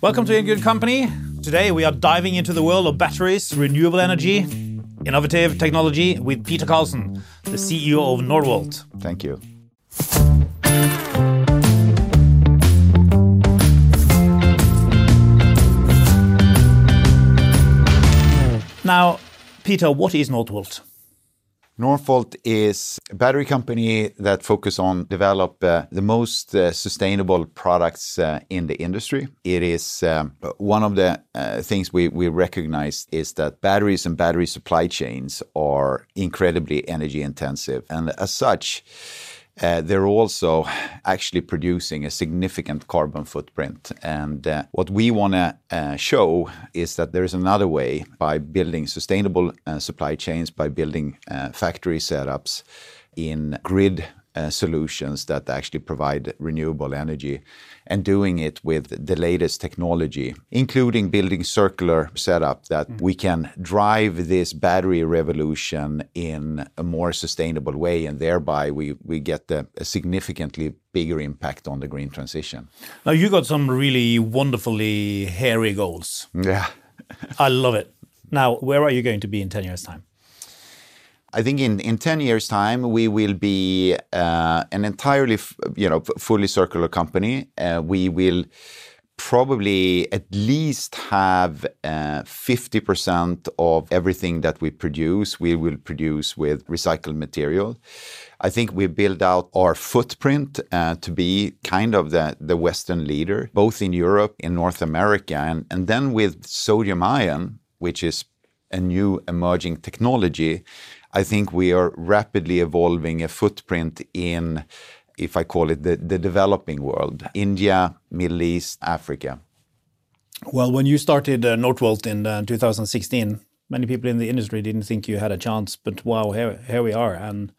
Welcome to In Good Company. Today we are diving into the world of batteries, renewable energy, innovative technology with Peter Carlsson, the CEO of Northvolt. Thank you. Now, Peter, what is Northvolt? Northvolt is a battery company that focus on develop uh, the most uh, sustainable products uh, in the industry. It is um, one of the uh, things we, we recognize is that batteries and battery supply chains are incredibly energy intensive. And as such, they're also actually producing a significant carbon footprint. And uh, what we want to uh, show is that there is another way by building sustainable uh, supply chains, by building uh, factory setups in grid uh, solutions that actually provide renewable energy and doing it with the latest technology, including building circular setup that mm. we can drive this battery revolution in a more sustainable way, and thereby we, we get a, a significantly bigger impact on the green transition. Now, you got some really wonderfully hairy goals. Yeah. I love it. Now, where are you going to be in 10 years' time? I think in, in 10 years' time, we will be uh, an entirely, you know, fully circular company. Uh, we will probably at least have uh, 50% of everything that we produce, we will produce with recycled material. I think we build out our footprint uh, to be kind of the, the Western leader, both in Europe, in North America, and, and then with sodium ion, which is a new emerging technology I think we are rapidly evolving a footprint in, if I call it the, the developing world, India, Middle East, Africa. Well, when you started uh, Northvolt in uh, 2016, many people in the industry didn't think you had a chance, but wow, here, here we are. And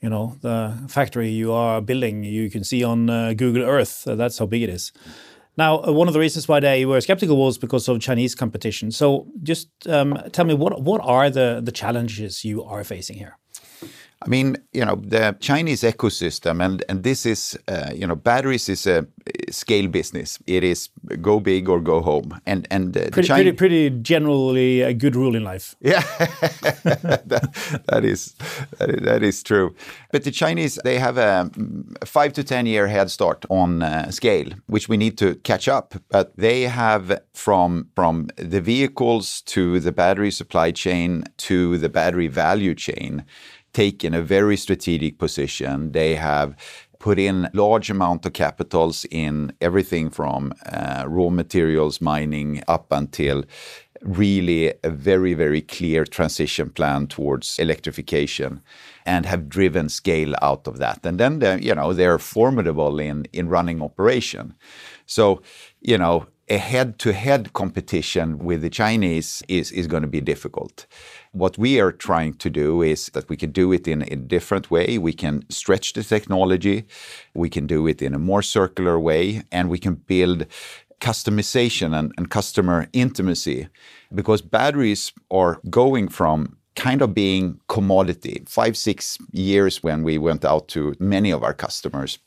you know the factory you are building, you can see on uh, Google Earth. Uh, that's how big it is. Now, uh, one of the reasons why they were skeptical was because of Chinese competition. So, just um, tell me what what are the the challenges you are facing here? I mean, you know, the Chinese ecosystem, and and this is, uh, you know, batteries is a scale business. It is go big or go home, and and uh, pretty, pretty, pretty generally a good rule in life. Yeah, that, that is that is, that is true. But the Chinese they have a five to ten year head start on uh, scale, which we need to catch up. But they have from from the vehicles to the battery supply chain to the battery value chain taken a very strategic position. They have put in large amount of capitals in everything from uh, raw materials mining up until really a very very clear transition plan towards electrification and have driven scale out of that and then you know they're formidable in in running operation so you know a head to head competition with the Chinese is, is going to be difficult. What we are trying to do is that we can do it in a different way. We can stretch the technology, we can do it in a more circular way, and we can build customization and, and customer intimacy because batteries are going from kind of being commodity. Five, six years when we went out to many of our customers,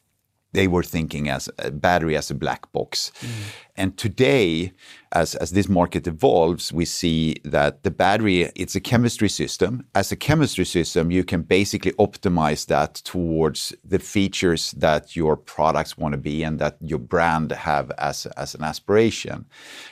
they were thinking as a battery as a black box. Mm. And today, as, as this market evolves, we see that the battery, it's a chemistry system. As a chemistry system, you can basically optimize that towards the features that your products want to be and that your brand have as, as an aspiration.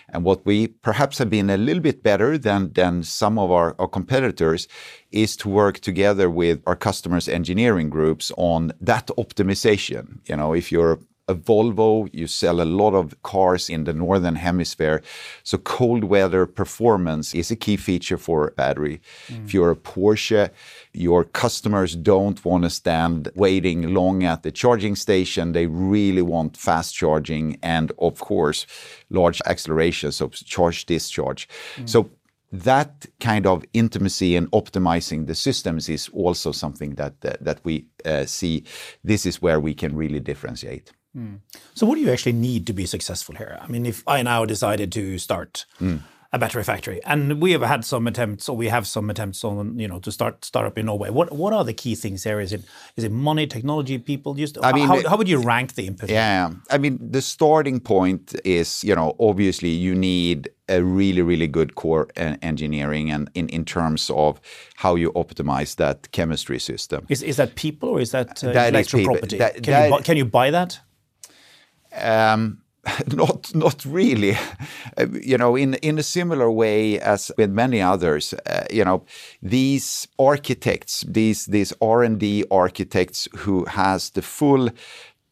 And what we perhaps have been a little bit better than, than some of our, our competitors is to work together with our customers' engineering groups on that optimization. You know, if you're a Volvo, you sell a lot of cars in the northern hemisphere. So cold weather performance is a key feature for battery. Mm. If you're a Porsche, your customers don't want to stand waiting long at the charging station. They really want fast charging and of course large acceleration, so charge discharge. Mm. So that kind of intimacy and optimizing the systems is also something that uh, that we uh, see. This is where we can really differentiate. Mm. So, what do you actually need to be successful here? I mean, if I now decided to start, mm. a battery factory. And we have had some attempts, or we have some attempts on, you know, to start start up in Norway. What what are the key things there? Is it is it money, technology, people? Just I mean, how, how would you rank the input? Yeah, I mean, the starting point is, you know, obviously you need a really really good core engineering and in, in terms of how you optimize that chemistry system is, is that people or is that, uh, that intellectual property that, can, that, you, can you buy that um, not not really you know in in a similar way as with many others uh, you know these architects these these R&D architects who has the full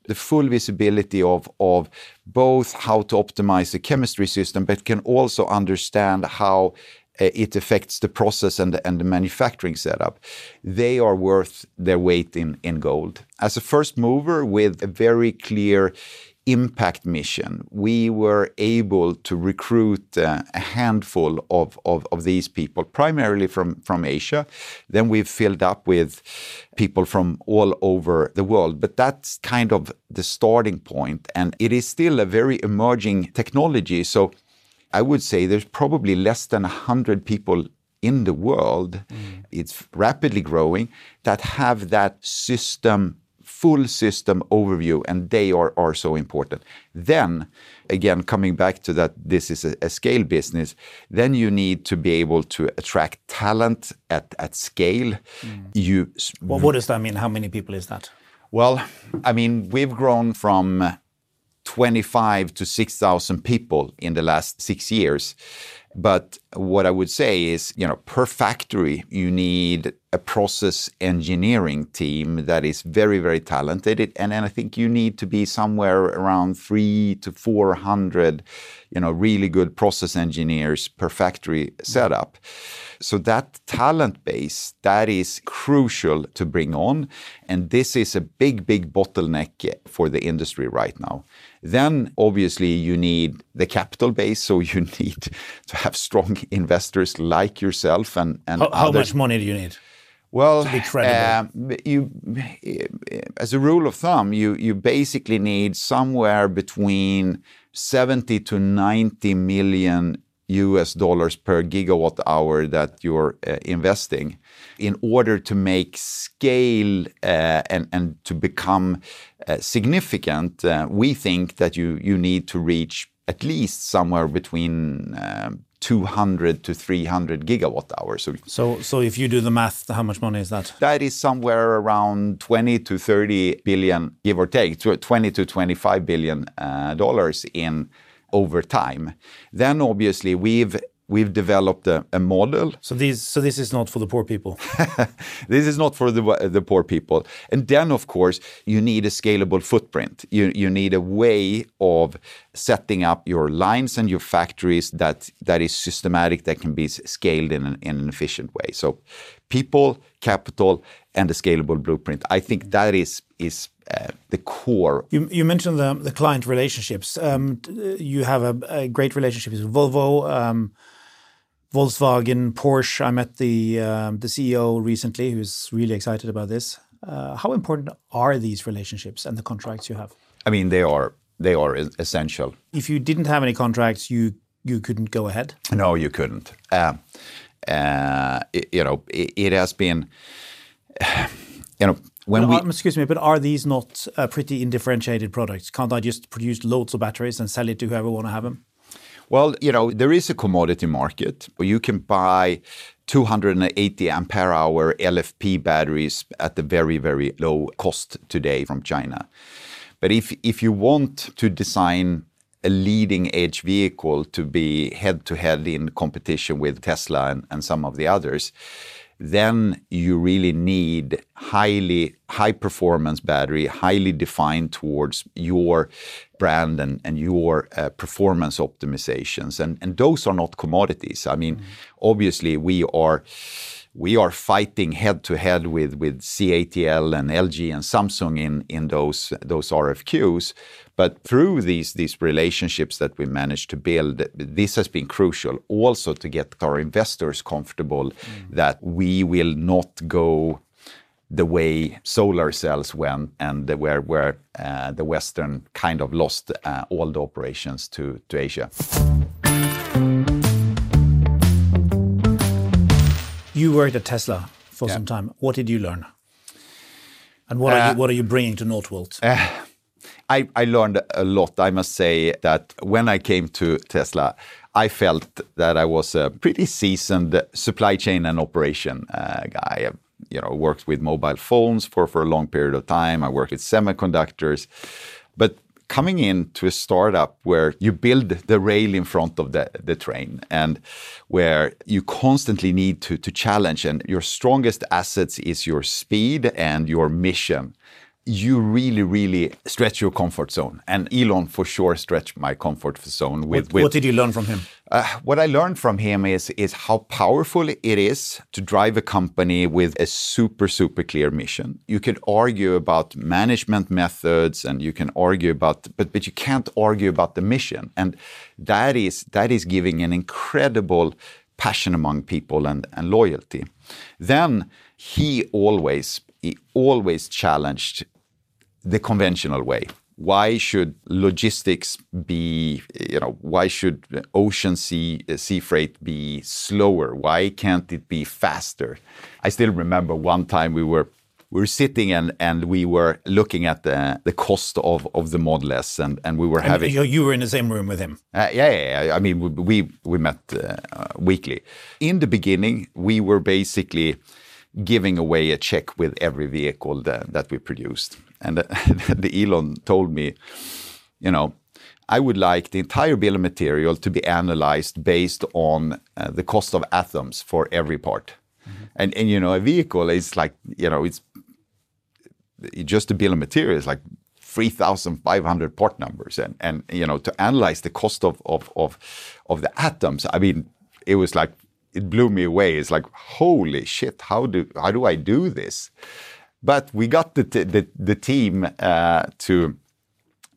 the full visibility of of both how to optimize the chemistry system but can also understand how uh, it affects the process and the, and the manufacturing setup, they are worth their weight in, in gold. As a first mover with a very clear impact mission, we were able to recruit uh, a handful of, of, of, these people, primarily from, from Asia. Then we've filled up with people from all over the world. But that's kind of the starting point, and it is still a very emerging technology. So I would say there's probably less than 100 people in the world, mm. it's rapidly growing, that have that system full system overview, and they are, are so important. Then, again, coming back to that, this is a, a scale business, then you need to be able to attract talent at, at scale. Mm. You, well, what does that mean? How many people is that? Well, I mean, we've grown from 25 to 6,000 people in the last six years. But what I would say is, you know, per factory, you need a process engineering team that is very, very talented. And then I think you need to be somewhere around three to 400, you know, really good process engineers per factory setup. So that talent base, that is crucial to bring on. And this is a big, big bottleneck for the industry right now. Then obviously you need the capital base, so you need to have strong investors like yourself and and how, how much money do you need? Well, uh, you, as a rule of thumb, you you basically need somewhere between 70 to 90 million US dollars per gigawatt hour that you're uh, investing in order to make scale uh, and, and to become uh, significant. Uh, we think that you, you need to reach at least somewhere between um, 200 to 300 gigawatt hours. So, so, so if you do the math, how much money is that? That is somewhere around 20 to 30 billion, give or take, 20 to 25 billion uh, dollars in over time. Then obviously we've we've developed a, a, model. So these, so this is not for the poor people. this is not for the the poor people. And then, of course, you need a scalable footprint. You you need a way of setting up your lines and your factories that that is systematic, that can be scaled in an, in an efficient way. So, people, capital, and a scalable blueprint. I think that is is uh, the core. You, you mentioned the, the client relationships. Um, you have a, a, great relationship with Volvo, um, Volkswagen, Porsche. I met the um, the CEO recently, who's really excited about this. Uh, how important are these relationships and the contracts you have? I mean, they are they are essential. If you didn't have any contracts, you you couldn't go ahead. No, you couldn't. Uh, uh, it, you know, it, it has been. You know, when we, excuse me, but are these not uh, pretty indifferentiated products? Can't I just produce loads of batteries and sell it to whoever want to have them? Well, you know, there is a commodity market where you can buy 280 ampere hour LFP batteries at a very, very low cost today from China. But if, if you want to design a leading edge vehicle to be head to head in competition with Tesla and, and some of the others, then you really need highly high performance battery, highly defined towards your brand and, and your uh, performance optimizations. And, and those are not commodities. I mean, mm. obviously, we are we are fighting head to head with with CATL and LG and Samsung in in those those RFQs. But through these these relationships that we managed to build, this has been crucial also to get our investors comfortable mm. that we will not go the way solar cells went and where where uh, the Western kind of lost uh, all the operations to to Asia. You worked at Tesla for Yeah. some time. What did you learn? And what are you what are you bringing to Northvolt? I, I learned a lot. I must say that when I came to Tesla, I felt that I was a pretty seasoned supply chain and operation uh, guy. I, you know, worked with mobile phones for, for a long period of time. I worked with semiconductors. Coming into a startup where you build the rail in front of the, the train and where you constantly need to, to challenge and your strongest assets is your speed and your mission you really, really stretch your comfort zone. And Elon for sure stretched my comfort zone with, what, with what did you learn from him? uh, what I learned from him is is how powerful it is to drive a company with a super super clear mission. You can argue about management methods and you can argue about but but you can't argue about the mission. And that is that is giving an incredible passion among people and, and loyalty. Then he always he always challenged the conventional way. Why should logistics be, you know, why should ocean sea sea freight be slower? Why can't it be faster? I still remember one time we were we were sitting and and we were looking at the the cost of of the Model S and and we were And having you, you were in the same room with him. uh, yeah, yeah, yeah. I mean, we we, we met uh, weekly. In the beginning, we were basically giving away a check with every vehicle that, that we produced. And the Elon told me, you know, I would like the entire bill of material to be analyzed based on uh, the cost of atoms for every part. And and you know, a vehicle is like you know, it's just the bill of material is like 3,500 part numbers. And, and, you know, to analyze the cost of, of, of, of the atoms, I mean, it was like, it blew me away. It's like, holy shit, how do, how do I do this? But we got the, the, the team uh, to,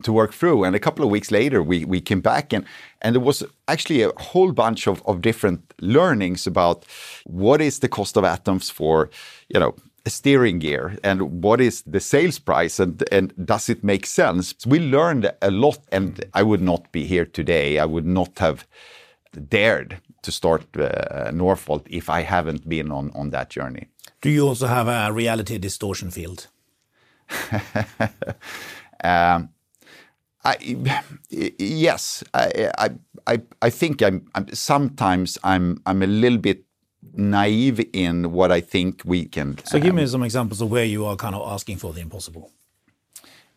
to work through. And a couple of weeks later, we, we came back and, and there was actually a whole bunch of, of different learnings about what is the cost of atoms for, you know, a steering gear and what is the sales price and, and does it make sense? We learned a lot and I would not be here today. I would not have dared to start uh, Northvolt if I haven't been on, on that journey. Do you also have a reality distortion field? Um, I, yes, I, I, I, think I'm, I'm. Sometimes I'm. I'm a little bit naive in what I think we can. So give me some examples of where you are kind of asking for the impossible,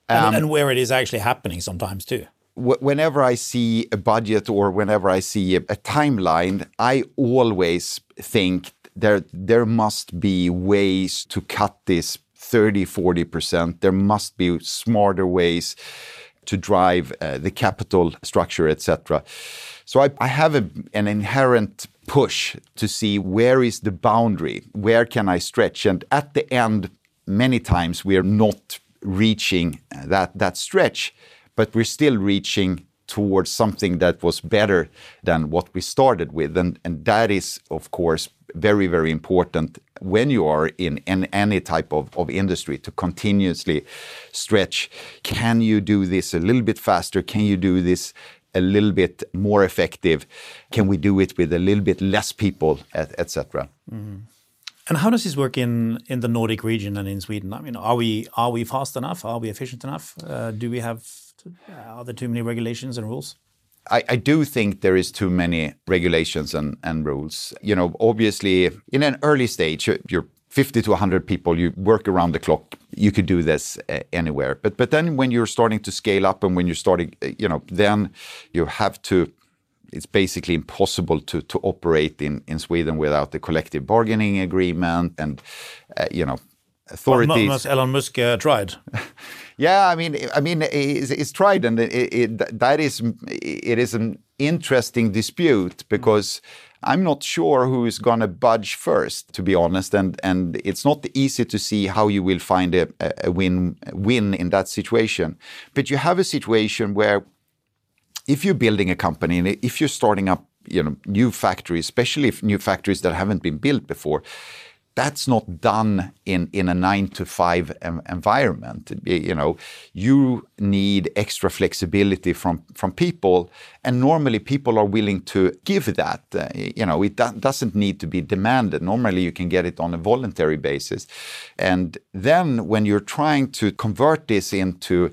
and, and where it is actually happening sometimes too. Wh- whenever I see a budget or whenever I see a, a timeline, I always think there there must be ways to cut this 30 40%. There must be smarter ways to drive uh, the capital structure, etc. So I, I have a, an inherent push to see where is the boundary, where can I stretch, and at the end, many times we are not reaching that that stretch, but we're still reaching towards something that was better than what we started with, and and that is of course very very important when you are in, in any type of, of industry to continuously stretch. Can you do this a little bit faster? Can you do this a little bit more effective? Can we do it with a little bit less people, etc.? And how does this work in in the Nordic region and in Sweden? I mean, are we are we fast enough? Are we efficient enough? Uh, do we have are there too many regulations and rules? I, I do think there is too many regulations and, and rules. You know, obviously, in an early stage, you're- you're 50 to 100 people, you work around the clock. You could do this uh, anywhere. But but then when you're starting to scale up and when you're starting, uh, you know, then you have to. It's basically impossible to to operate in in Sweden without the collective bargaining agreement and, uh, you know, authorities. Must Elon Musk uh, tried. Yeah, I mean, I mean, it's, it's tried, and it, it, that is it is an interesting dispute because I'm not sure who is going to budge first, to be honest, and and it's not easy to see how you will find a, a win win in that situation. But you have a situation where if you're building a company and if you're starting up, you know, new factories, especially if new factories that haven't been built before, that's not done in, in a nine to five environment. You know, you need extra flexibility from, from people, and normally people are willing to give that. Uh, you know, it do- doesn't need to be demanded. Normally, you can get it on a voluntary basis. And then when you're trying to convert this into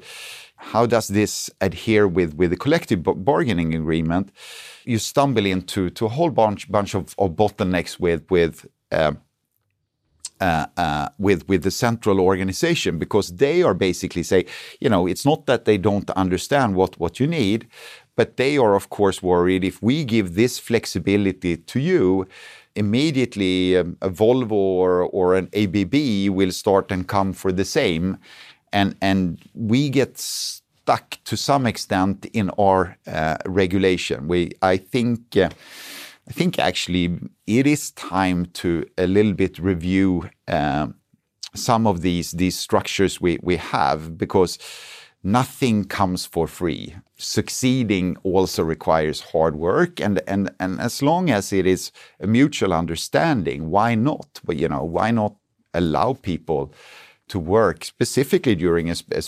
how does this adhere with, with the collective bargaining agreement, you stumble into to a whole bunch bunch of, of bottlenecks with with uh, uh, uh, with with the central organization because they are basically say, you know, it's not that they don't understand what what you need, but they are of course worried if we give this flexibility to you, immediately um, a Volvo or or an ABB will start and come for the same, and and we get stuck to some extent in our uh, regulation. We I think. I think actually it is time to a little bit review um, some of these these structures we we have because nothing comes for free. Succeeding also requires hard work, and and and as long as it is a mutual understanding, why not? But you know, why not allow people to work specifically during a, a,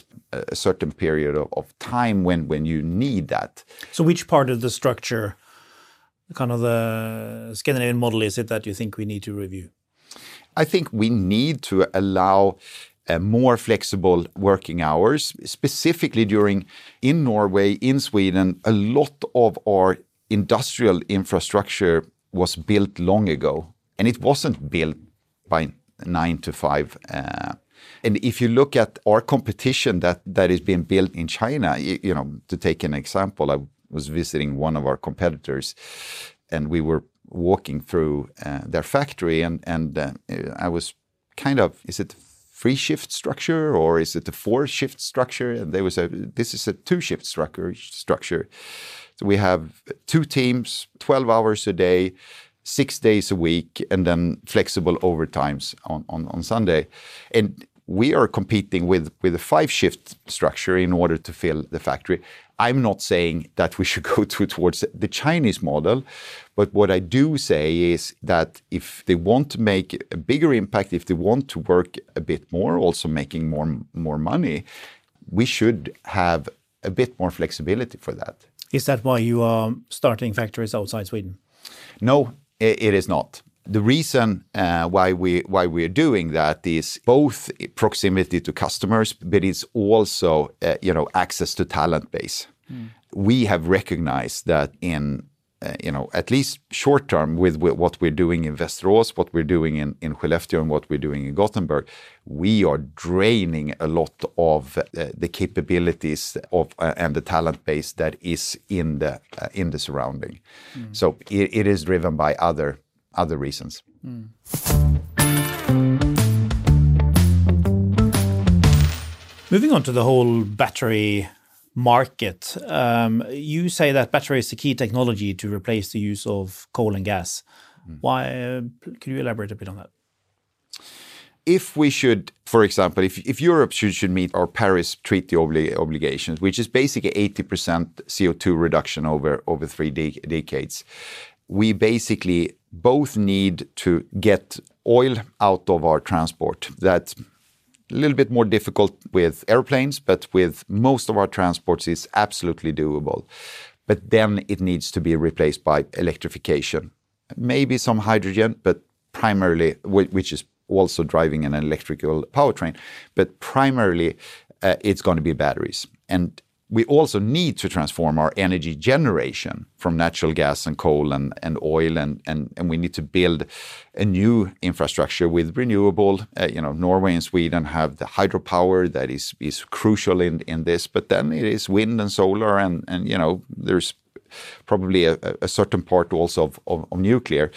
a certain period of, of time when when you need that? So, which part of the structure? Kind of the Scandinavian model is it that you think we need to review? I think we need to allow uh, more flexible working hours, specifically during in Norway, in Sweden. A lot of our industrial infrastructure was built long ago, and it wasn't built by nine to five. Uh, and if you look at our competition that that is being built in China, you, you know, to take an example, I was visiting one of our competitors, and we were walking through uh, their factory, and and uh, I was kind of is it three shift structure or is it a four shift structure? And there was a this is a two shift structure structure. So we have two teams, twelve hours a day. Six days a week, and then flexible overtimes on, on, on Sunday. And we are competing with with a five shift structure in order to fill the factory. I'm not saying that we should go to, towards the Chinese model, but what I do say is that if they want to make a bigger impact, if they want to work a bit more, also making more more money, we should have a bit more flexibility for that. Is that why you are starting factories outside Sweden? No, it is not. The reason uh, why we why we're doing that is both proximity to customers, but it's also uh, you know access to talent base. Mm. We have recognized that in uh, you know, at least short term with, what we're doing in Västerås, what we're doing in, in Skellefteå, and what we're doing in Gothenburg, we are draining a lot of the capabilities of uh, and the talent base that is in the uh, in the surrounding. Mm. So it is driven by other other reasons. Mm. Moving on to the whole battery market. Um, you say that battery is the key technology to replace the use of coal and gas. Mm. Why? Uh, could you elaborate a bit on that? If we should, for example, if, if Europe should, should meet our Paris Treaty obli obligations, which is basically 80% CO2 reduction over, over three de decades, we basically both need to get oil out of our transport. That's a little bit more difficult with airplanes, but with most of our transports, it's absolutely doable. But then it needs to be replaced by electrification. Maybe some hydrogen, but primarily, which is also driving an electrical powertrain, but primarily uh, it's going to be batteries. And we also need to transform our energy generation from natural gas and coal and, and oil and, and, and we need to build a new infrastructure with renewable uh, you know norway and sweden have the hydropower that is is crucial in in this but then it is wind and solar and and you know there's probably a, a certain part also of, of, of nuclear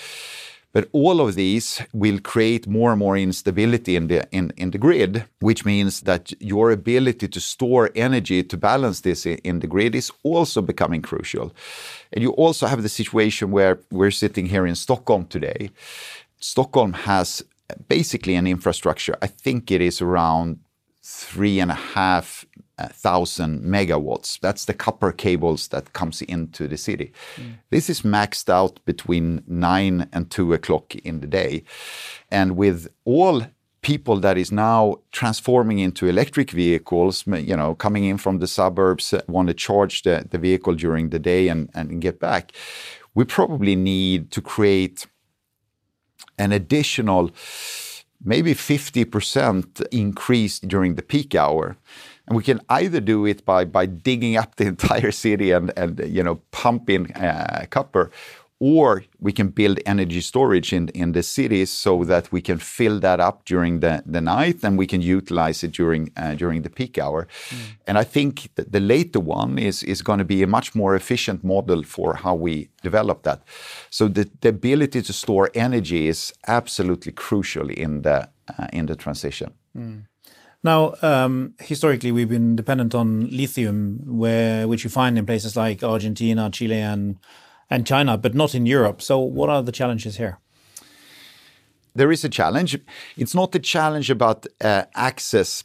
but all of these will create more and more instability in the in, in the grid, which means that your ability to store energy to balance this in the grid is also becoming crucial. And you also have the situation where we're sitting here in Stockholm today. Stockholm has basically an infrastructure. I think it is around three and a half thousand megawatts. That's the copper cables that comes into the city. Mm. This is maxed out between nine and two o'clock in the day, and with all people that is now transforming into electric vehicles, you know, coming in from the suburbs, uh, want to charge the, the vehicle during the day and, and get back, we probably need to create an additional maybe 50% increase during the peak hour. And we can either do it by, by digging up the entire city and, and you know, pumping uh, copper, or we can build energy storage in, in the cities so that we can fill that up during the, the night and we can utilize it during uh, during the peak hour. Mm. And I think the later one is, is going to be a much more efficient model for how we develop that. So the, the ability to store energy is absolutely crucial in the uh, in the transition. Mm. Now, um, historically, we've been dependent on lithium, where which you find in places like Argentina, Chile, and and China, but not in Europe. So, what are the challenges here? There is a challenge. It's not a challenge about uh, access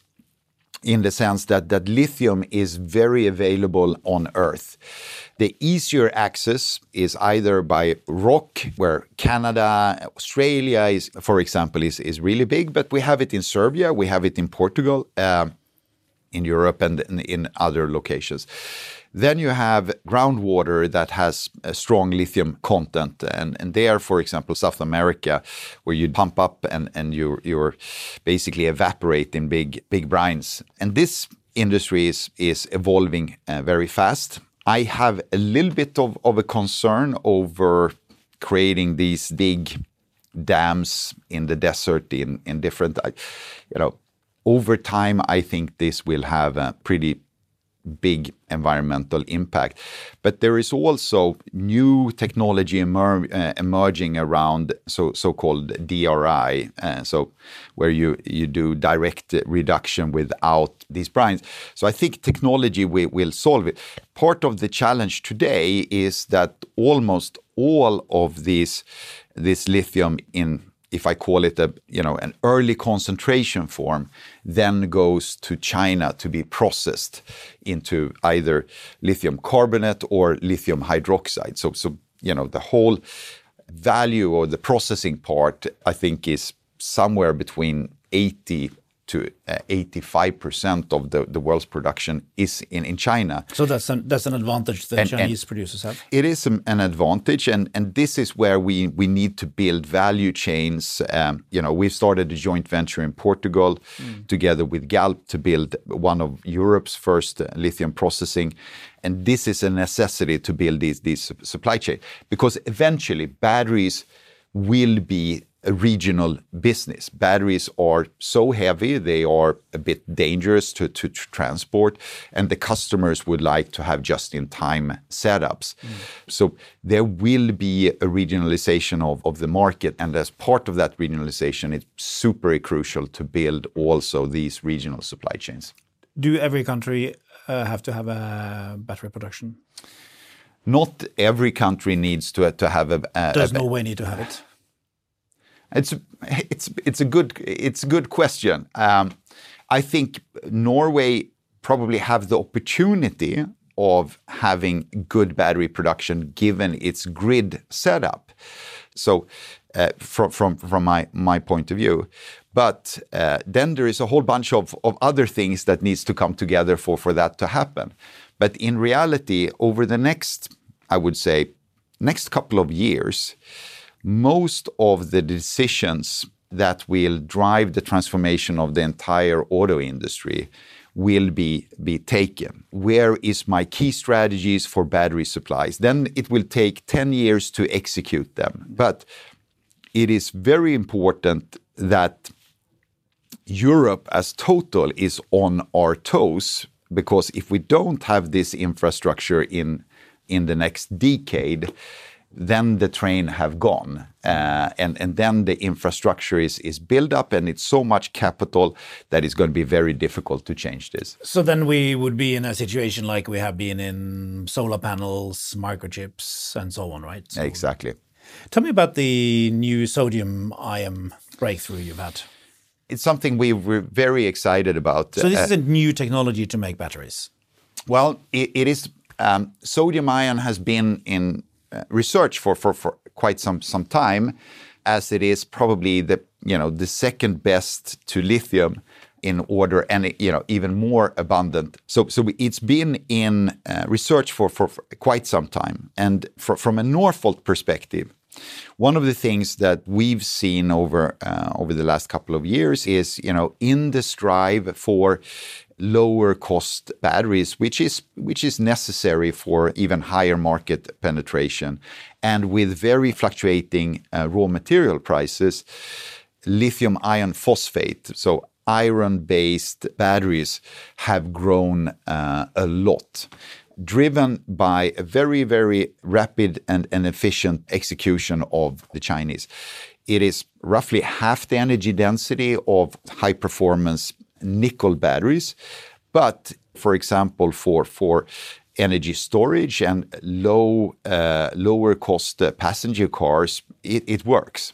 in the sense that, that lithium is very available on Earth. The easier access is either by rock, where Canada, Australia is, for example, is, is really big, but we have it in Serbia, we have it in Portugal, uh, in Europe, and in, in other locations. Then you have groundwater that has a strong lithium content. And, and there, for example, South America, where you pump up and, and you're, you're basically evaporate in big, big brines. And this industry is, is evolving uh, very fast. I have a little bit of, of a concern over creating these big dams in the desert in, in different, you know, over time, I think this will have a pretty big environmental impact. But there is also new technology emer uh, emerging around so so-called DRI, uh, so where you you do direct reduction without these brines. So I think technology will, will solve it. Part of the challenge today is that almost all of these this lithium in if I call it a you know an early concentration form, then goes to China to be processed into either lithium carbonate or lithium hydroxide. So so you know the whole value or the processing part I think is somewhere between 80 to 85% uh, of the, the world's production is in, in China. So that's an, that's an advantage that and, Chinese and producers have? It is an, advantage, and, and this is where we, we need to build value chains. Um, you know, we've started a joint venture in Portugal mm. together with Galp to build one of Europe's first uh, lithium processing. And this is a necessity to build these, these supply chain because eventually batteries will be a regional business. Batteries are so heavy, they are a bit dangerous to, to transport, and the customers would like to have just in time setups. Mm. So there will be a regionalization of, of the market, and as part of that regionalization, it's super crucial to build also these regional supply chains. Do every country uh, have to have a battery production? Not every country needs to, to have a. a Does a, Norway need to have it? It's it's it's a good it's a good question. Um, I think Norway probably have the opportunity of having good battery production given its grid setup. So, uh, from from from my my point of view, but uh, then there is a whole bunch of of other things that needs to come together for for that to happen. But in reality, over the next, I would say, next couple of years most of the decisions that will drive the transformation of the entire auto industry will be, be taken. Where is my key strategies for battery supplies? Then it will take 10 years to execute them. But it is very important that Europe as total is on our toes because if we don't have this infrastructure in in the next decade, then the train have gone uh, and and then the infrastructure is is built up and it's so much capital that it's going to be very difficult to change this so then we would be in a situation like we have been in solar panels microchips and so on right so exactly tell me about the new sodium ion breakthrough you've had it's something we were very excited about. So this uh, is a new technology to make batteries. Well, it, it is. Um, sodium ion has been in research for, for, for quite some some time, as it is probably the you know the second best to lithium in order and you know even more abundant. So so it's been in uh, research for, for, for quite some time, and for, from a Northvolt perspective. One of the things that we've seen over uh, over the last couple of years is, you know, in the strive for lower cost batteries, which is which is necessary for even higher market penetration, and with very fluctuating uh, raw material prices, lithium iron phosphate, so iron-based batteries, have grown uh, a lot driven by a very, very rapid and, and efficient execution of the Chinese. It is roughly half the energy density of high performance nickel batteries. But for example, for, for energy storage and low, uh, lower cost uh, passenger cars, it, it works.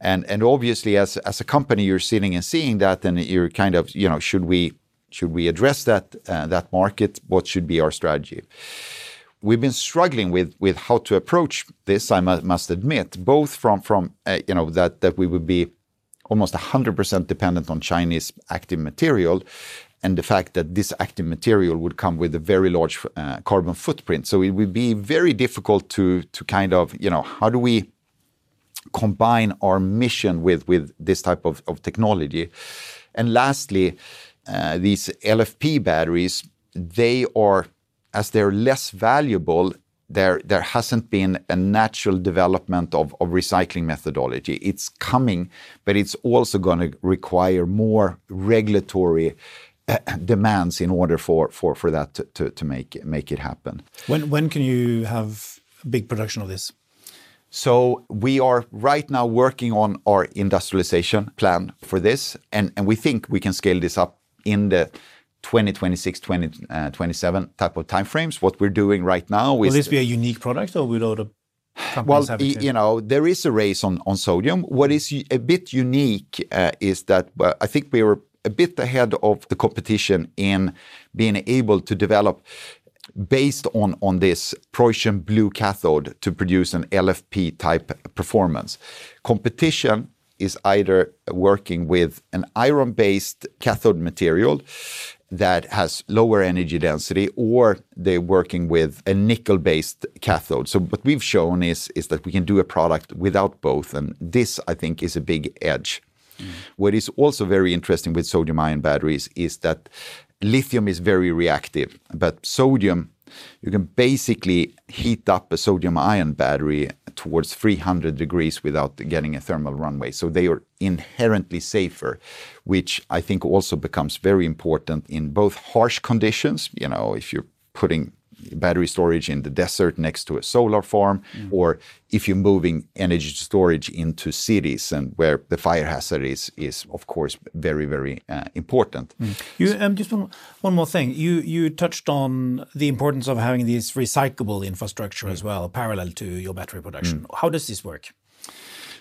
And, and obviously, as, as a company, you're sitting and seeing that, and you're kind of, you know, should we should we address that uh, that market? What should be our strategy? We've been struggling with with how to approach this. I must admit, both from from uh, you know that that we would be almost 100% dependent on Chinese active material, and the fact that this active material would come with a very large uh, carbon footprint. So it would be very difficult to to kind of you know how do we combine our mission with with this type of, of technology, and lastly uh, these LFP batteries, they are, as they're less valuable, there, there hasn't been a natural development of, of recycling methodology. It's coming, but it's also going to require more regulatory uh, demands in order for, for, for that to, to, to make, make it happen. When, when can you have big production of this? So we are right now working on our industrialization plan for this, and, and we think we can scale this up in the 2026, 2027 uh, type of timeframes. What we're doing right now is. Will this be a unique product or will other well, you know, there is a race on, on sodium. What is a bit unique uh, is that uh, I think we were a bit ahead of the competition in being able to develop based on, on this Prussian blue cathode to produce an LFP type performance. Competition is either working with an iron based cathode material that has lower energy density or they're working with a nickel based cathode. So what we've shown is, is that we can do a product without both. And this, I think, is a big edge. Mm. What is also very interesting with sodium ion batteries is that lithium is very reactive, but sodium you can basically heat up a sodium ion battery towards 300 degrees without getting a thermal runaway. So they are inherently safer, which I think also becomes very important in both harsh conditions. You know, if you're putting battery storage in the desert next to a solar farm, mm. or if you're moving energy storage into cities and where the fire hazard is, is of course very very uh, important. Mm. You um, just one, one more thing. You you touched on the importance of having this recyclable infrastructure mm. as well, parallel to your battery production. Mm. How does this work?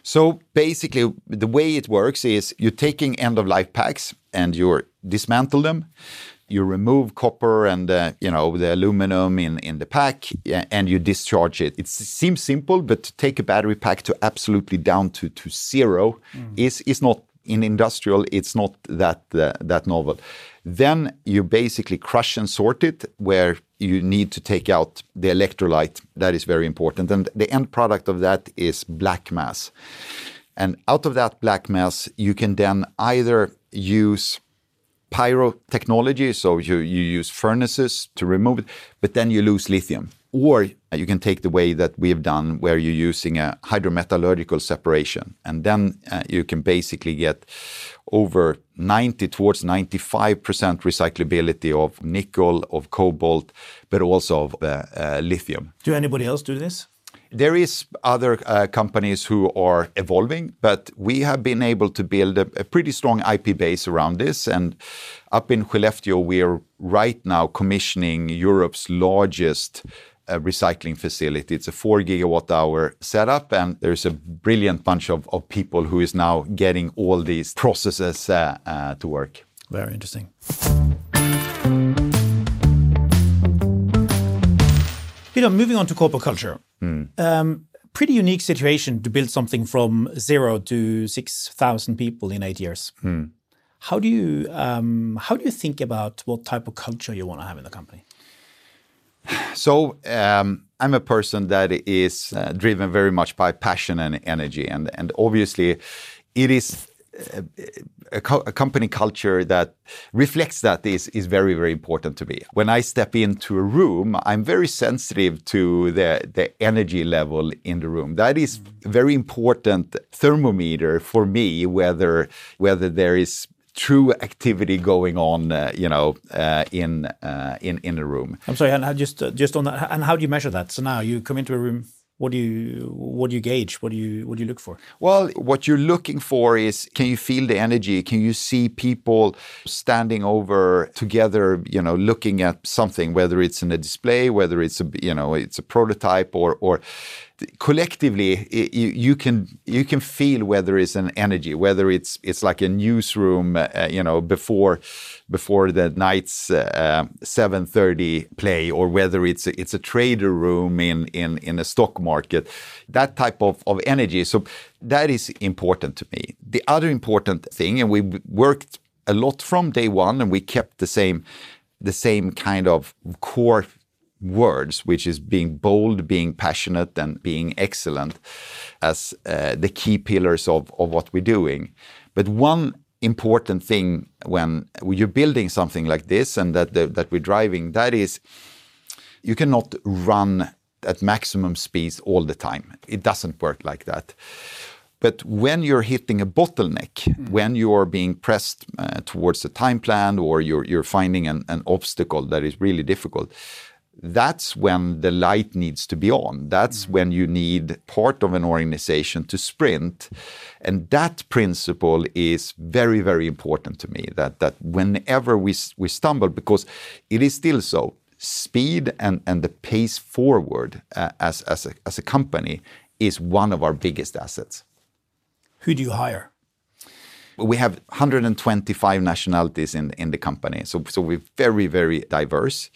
So basically, the way it works is you're taking end of life packs and you dismantle them you remove copper and uh, you know the aluminum in, in the pack and you discharge it. It seems simple, but to take a battery pack to absolutely down to, to zero mm. is is not in industrial. It's not that uh, that novel. Then you basically crush and sort it, where you need to take out the electrolyte. That is very important, and the end product of that is black mass. And out of that black mass, you can then either use pyrotechnology, so you, you use furnaces to remove it, but then you lose lithium. Or you can take the way that we've done, where you're using a hydrometallurgical separation, and then uh, you can basically get over 90 towards 95% recyclability of nickel, of cobalt, but also of uh, uh, lithium. Do anybody else do this? There is other uh, companies who are evolving, but we have been able to build a, pretty strong IP base around this. And up in Skellefteå, we are right now commissioning Europe's largest a recycling facility. It's a four gigawatt hour setup, and there's a brilliant bunch of, people who is now getting all these processes uh, uh, to work. Very interesting. Peter, moving on to corporate culture. Mm. Um, pretty unique situation to build something from zero to 6,000 people in eight years. Mm. How do you um, how do you think about what type of culture you want to have in the company? So um, I'm a person that is uh, driven very much by passion and energy, and and obviously, it is a, co a, company culture that reflects that is is very very important to me. When I step into a room, I'm very sensitive to the the energy level in the room. That is very important thermometer for me whether whether there is true activity going on, uh, you know, uh, in uh, in in a room. I'm sorry, and just uh, just on that, and how do you measure that? So now you come into a room. What do you what do you gauge? What do you what do you look for? Well, what you're looking for is can you feel the energy? Can you see people standing over together? You know, looking at something, whether it's in a display, whether it's a you know it's a prototype or or collectively you, you, can you can feel whether it's an energy whether it's it's like a newsroom uh, you know before before the night's uh, 7:30 play or whether it's a, it's a trader room in in in a stock market that type of of energy. So that is important to me. The other important thing and we worked a lot from day one and we kept the same the same kind of core words, which is being bold, being passionate, and being excellent as uh, the key pillars of, of what we're doing. But one important thing when you're building something like this and that, the, that we're driving, that is you cannot run at maximum speeds all the time. It doesn't work like that. But when you're hitting a bottleneck, mm. when you're being pressed uh, towards a time plan or you're, you're finding an, an obstacle that is really difficult, that's when the light needs to be on. That's mm. when you need part of an organization to sprint. And that principle is very, very important to me that, that whenever we, we stumble, because it is still so, speed and, and the pace forward uh, as, as, a, as a company is one of our biggest assets. Who do you hire? We have 125 nationalities in, in the company. So, so we're very, very diverse.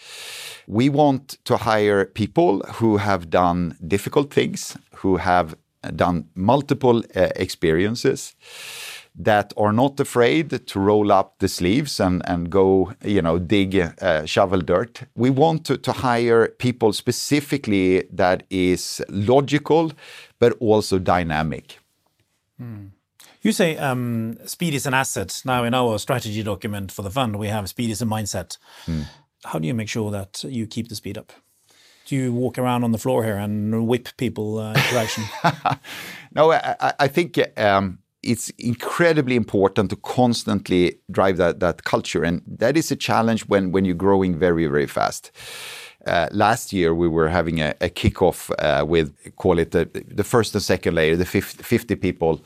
We want to hire people who have done difficult things, who have done multiple uh, experiences that are not afraid to roll up the sleeves and, and go, you know, dig, uh, shovel dirt. We want to, to hire people specifically that is logical, but also dynamic. Mm. You say um, speed is an asset. Now, in our strategy document for the fund, we have speed is a mindset. Mm. How do you make sure that you keep the speed up? Do you walk around on the floor here and whip people uh, interaction? no, I, I think um, it's incredibly important to constantly drive that, that culture. And that is a challenge when, when you're growing very, very fast. Uh, last year, we were having a, a kickoff uh, with, call it the, the, first and second layer, the 50, 50, people.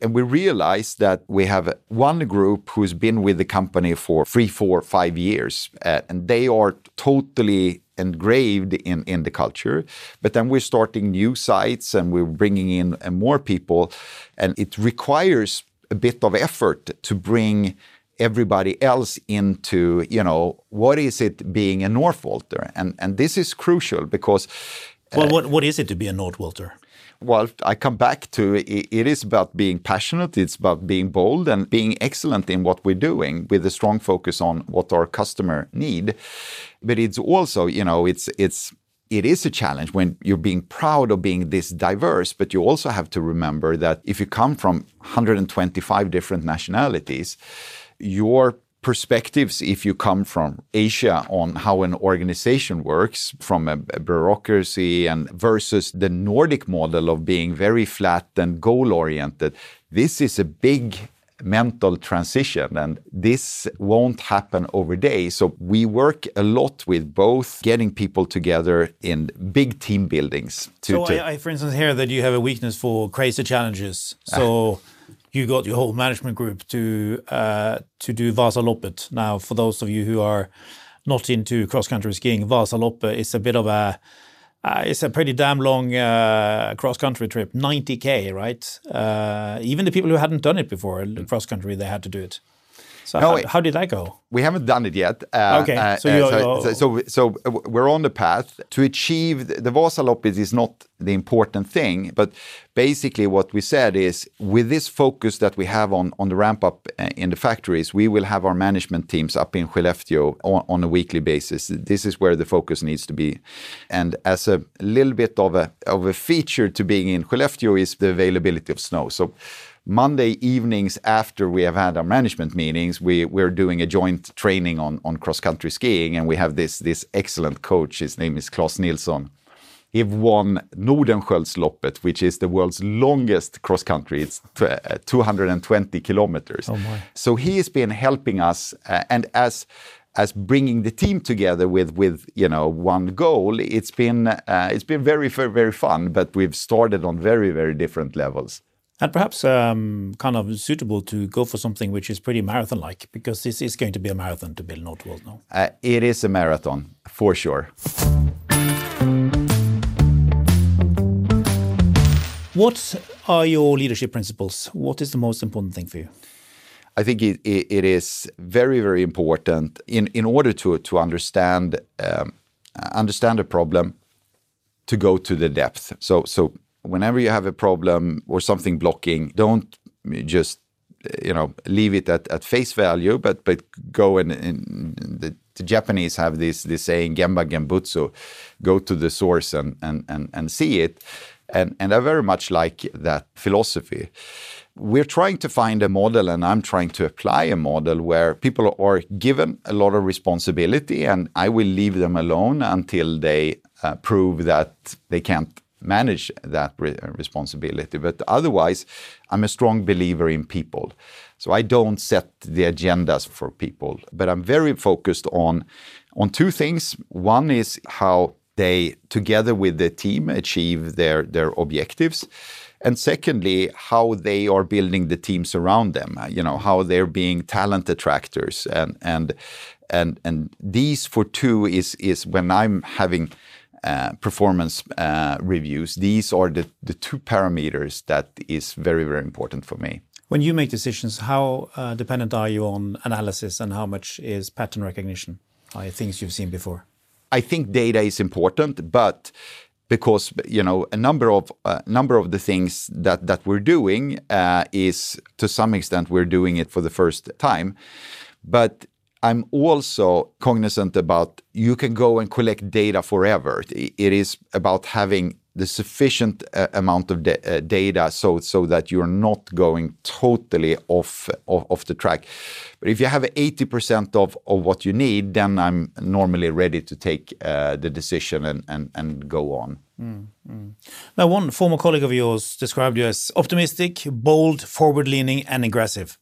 And we realized that we have one group who's been with the company for three, four, five years, uh, and they are totally engraved in, in the culture. But then we're starting new sites and we're bringing in uh, more people. And it requires a bit of effort to bring everybody else into, you know, what is it being a Northvolter? And and this is crucial because Well, uh, what what is it to be a Northvolter? Well, I come back to it, it is about being passionate, it's about being bold and being excellent in what we're doing with a strong focus on what our customer need. But it's also, you know, it's it's it is a challenge when you're being proud of being this diverse, but you also have to remember that if you come from 125 different nationalities, your perspectives if you come from Asia on how an organization works from a, bureaucracy and versus the Nordic model of being very flat and goal oriented. This is a big mental transition and this won't happen over day so we work a lot with both getting people together in big team buildings to, so to I, I, for instance hear that you have a weakness for crazy challenges so you got your whole management group to uh, to do Vasaloppet. Now, for those of you who are not into cross country skiing, Vasaloppet is a bit of a Uh, it's a pretty damn long uh, cross country trip, 90k, right? Uh, even the people who hadn't done it before, cross country, they had to do it. So no, how, how, did that go? We haven't done it yet. Uh, okay, uh, so, uh, so, so, so, we're on the path to achieve the Vasaloppet is not the important thing, but basically what we said is with this focus that we have on on the ramp up uh, in the factories, we will have our management teams up in Skellefteå on, on a weekly basis. This is where the focus needs to be, and as a little bit of a of a feature to being in Skellefteå is the availability of snow. So Monday evenings after we have had our management meetings, we, we're doing a joint training on, on cross country skiing, and we have this, this excellent coach. His name is Klaus Nilsson. He won Nordenskiöldsloppet, which is the world's longest cross country. It's uh, 220 kilometers. Oh so he has been helping us, uh, and as as bringing the team together with with you know one goal, it's been uh, it's been very very very fun. But we've started on very very different levels. And perhaps um, kind of suitable to go for something which is pretty marathon like, because this is going to be a marathon to build Northvolt now. Uh, it is a marathon, for sure. What are your leadership principles? What is the most important thing for you? I think it, it, it is very, very important in, in order to, to understand um, understand a problem to go to the depth. So, so whenever you have a problem or something blocking, don't just you know leave it at, at face value, but but go and, and the, the, Japanese have this this saying gemba genbutsu, go to the source and and and, and see it, and and I very much like that philosophy. We're trying to find a model, and I'm trying to apply a model where people are given a lot of responsibility, and I will leave them alone until they uh, prove that they can't manage that re uh, responsibility. But otherwise, I'm a strong believer in people. So I don't set the agendas for people, but I'm very focused on on two things. One is how they, together with the team, achieve their their objectives. And secondly, how they are building the teams around them. Uh, you know how they're being talent attractors, and and and and these for two is is when I'm having uh, performance uh, reviews. These are the, the two parameters that is very, very important for me. When you make decisions, how uh, dependent are you on analysis and how much is pattern recognition? Are things you've seen before? I think data is important, but because you know a number of uh, number of the things that that we're doing uh, is to some extent we're doing it for the first time, but I'm also cognizant about you can go and collect data forever. It is about having the sufficient uh, amount of uh, data so so that you're not going totally off, off, off the track. But if you have 80% of, of what you need, then I'm normally ready to take uh, the decision and, and, and go on. Mm, mm. Now, one former colleague of yours described you as optimistic, bold, forward-leaning, and aggressive.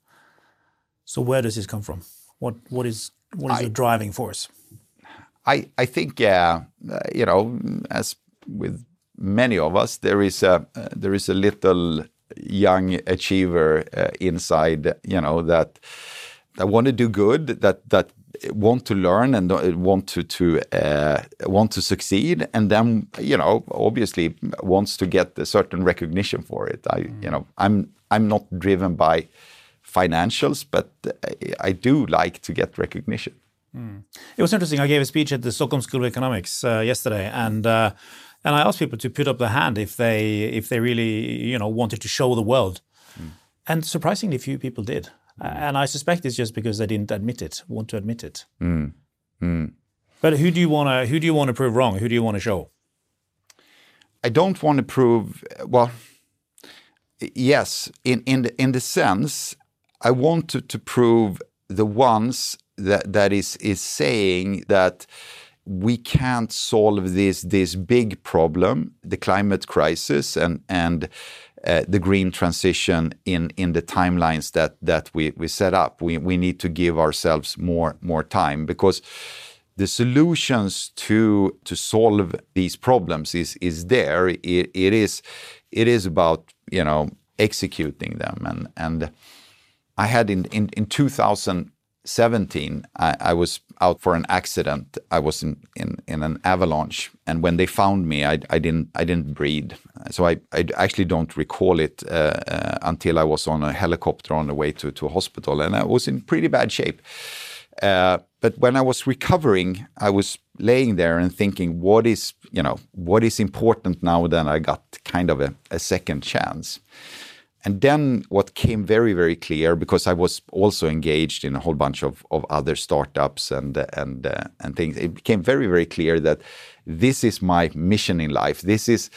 So where does this come from? What what is what is I, the driving force? I I think uh, you know as with many of us there is a uh, there is a little young achiever uh, inside you know that that want to do good that that want to learn and want to to uh, want to succeed and then you know obviously wants to get a certain recognition for it i mm. you know i'm i'm not driven by financials, but I do like to get recognition. Mm. It was interesting. I gave a speech at the Stockholm School of Economics uh, yesterday, and uh, and I asked people to put up their hand if they if they really you know wanted to show the world, mm. and surprisingly few people did. Mm. And I suspect it's just because they didn't admit it, want to admit it. Hmm. Hmm. But who do you want to who do you want to prove wrong? Who do you want to show? I don't want to prove well. Yes, in in the, in the sense I want to, to prove the ones that, that is, is saying that we can't solve this, this big problem, the climate crisis and, and uh, the green transition in, in the timelines that, that we, we set up. We, we need to give ourselves more, more time because the solutions to, to solve these problems is, is there. It, it, is, it is about, you know, executing them and, and I had in, in, in 2016 17, I, I, was out for an accident. I was in, in, in an avalanche, and when they found me, I, I didn't I didn't breathe. So I, I actually don't recall it uh, uh, until I was on a helicopter on the way to to a hospital, and I was in pretty bad shape. Uh, but when I was recovering, I was laying there and thinking, what is you know what is important now that I got kind of a, a second chance. And then what came very, very clear, because I was also engaged in a whole bunch of, of other startups and and uh, and things, it became very, very clear that this is my mission in life. This is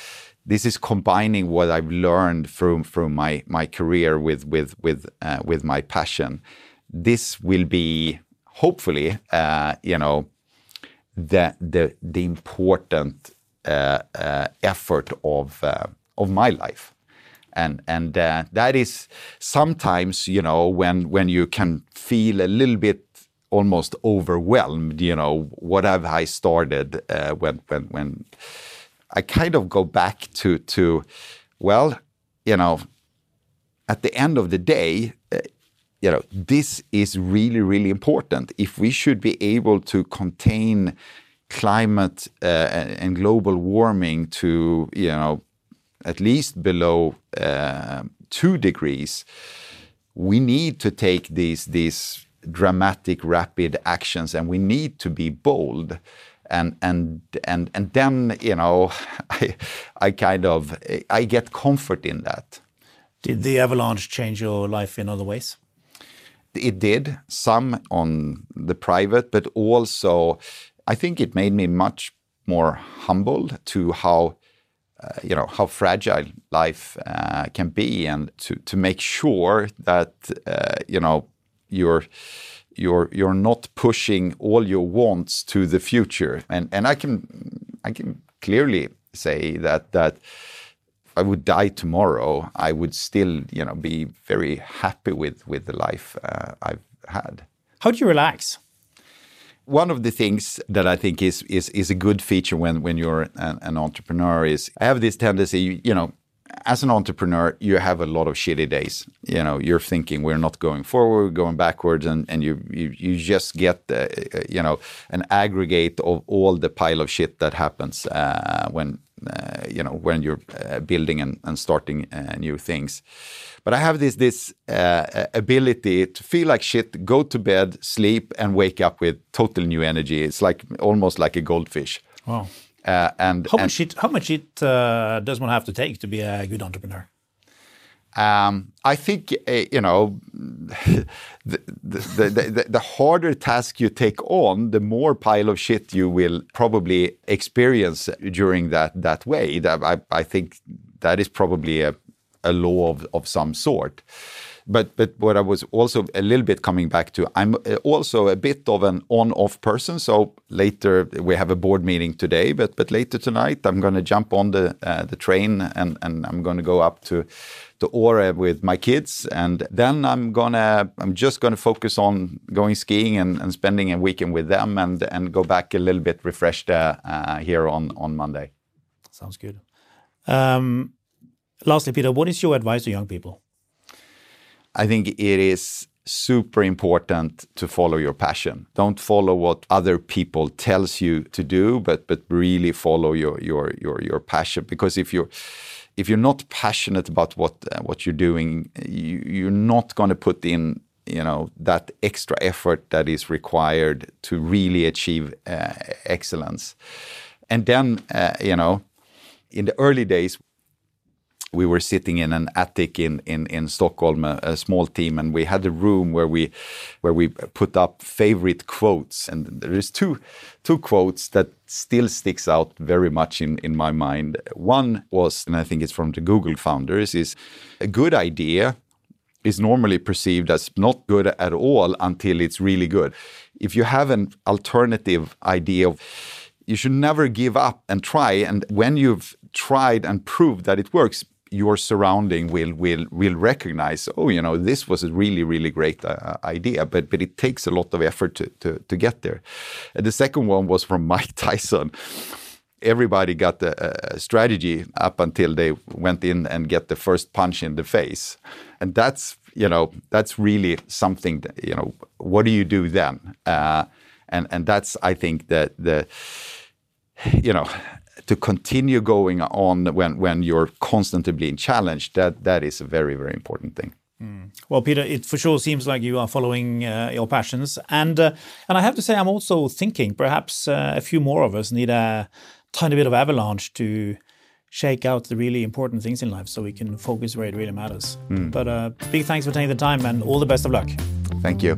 this is combining what I've learned from from my my career with with with uh, with my passion. This will be hopefully, uh, you know, the the the important uh, uh, effort of uh, of my life and and uh, that is sometimes you know when when you can feel a little bit almost overwhelmed you know what have i started uh, when when when i kind of go back to to well you know at the end of the day uh, you know this is really really important. If we should be able to contain climate uh, and global warming to you know at least below uh, two degrees, we need to take these these dramatic, rapid actions, and we need to be bold. And and and and then you know, I I kind of I get comfort in that. Did the avalanche change your life in other ways? It did some on the private, but also I think it made me much more humble to how uh, you know how fragile life uh, can be, and to to make sure that uh, you know you're you're you're not pushing all your wants to the future. And and I can I can clearly say that that I would die tomorrow, I would still you know be very happy with with the life uh, I've had. How do you relax? One of the things that I think is is is a good feature when when you're an, an entrepreneur is I have this tendency, you, know, as an entrepreneur, you have a lot of shitty days. You know, you're thinking we're not going forward, we're going backwards, and and you you, you just get uh, you know an aggregate of all the pile of shit that happens uh, when uh, you know when you're uh, building and, and starting uh, new things. But I have this this uh, ability to feel like shit, go to bed, sleep, and wake up with total new energy. It's like almost like a goldfish. Wow. Uh, and how much and, it how much it uh, does one have to take to be a good entrepreneur? Um, I think uh, you know the, the, the, the, harder task you take on, the more pile of shit you will probably experience during that that way. That I, I think that is probably a a law of, of some sort. But but what I was also a little bit coming back to, I'm uh, also a bit of an on-off person. So later we have a board meeting today, but but later tonight I'm going to jump on the uh, the train and and I'm going to go up to to Åre with my kids, and then I'm gonna I'm just gonna focus on going skiing and, and spending a weekend with them, and and go back a little bit refreshed uh, uh, here on on Monday. Sounds good. Um, Lastly, Peter, what is your advice to young people? I think it is super important to follow your passion. Don't follow what other people tells you to do, but but really follow your your your your passion. Because if you're if you're not passionate about what uh, what you're doing, you, you're not going to put in you know that extra effort that is required to really achieve uh, excellence. And then uh, you know, in the early days, we were sitting in an attic in in in Stockholm, a, a, small team, and we had a room where we where we put up favorite quotes, and there is two two quotes that still sticks out very much in in my mind. One was, and I think it's from the Google founders, is a good idea is normally perceived as not good at all until it's really good. If you have an alternative idea of you should never give up and try. And when you've tried and proved that it works, your surrounding will will will recognize oh you know this was a really really great uh, idea but but it takes a lot of effort to to, to get there and the second one was from mike tyson everybody got the uh, strategy up until they went in and get the first punch in the face and that's you know, that's really something. That, you know, what do you do then? Uh, and and that's I think that the, you know, to continue going on when when you're constantly being challenged. That that is a very very important thing. Mm. Well, Peter, it for sure seems like you are following uh, your passions, and uh, and I have to say, I'm also thinking perhaps uh, a few more of us need a tiny bit of avalanche to shake out the really important things in life, so we can focus where it really matters. Mm. But uh, big thanks for taking the time, and all the best of luck. Thank you.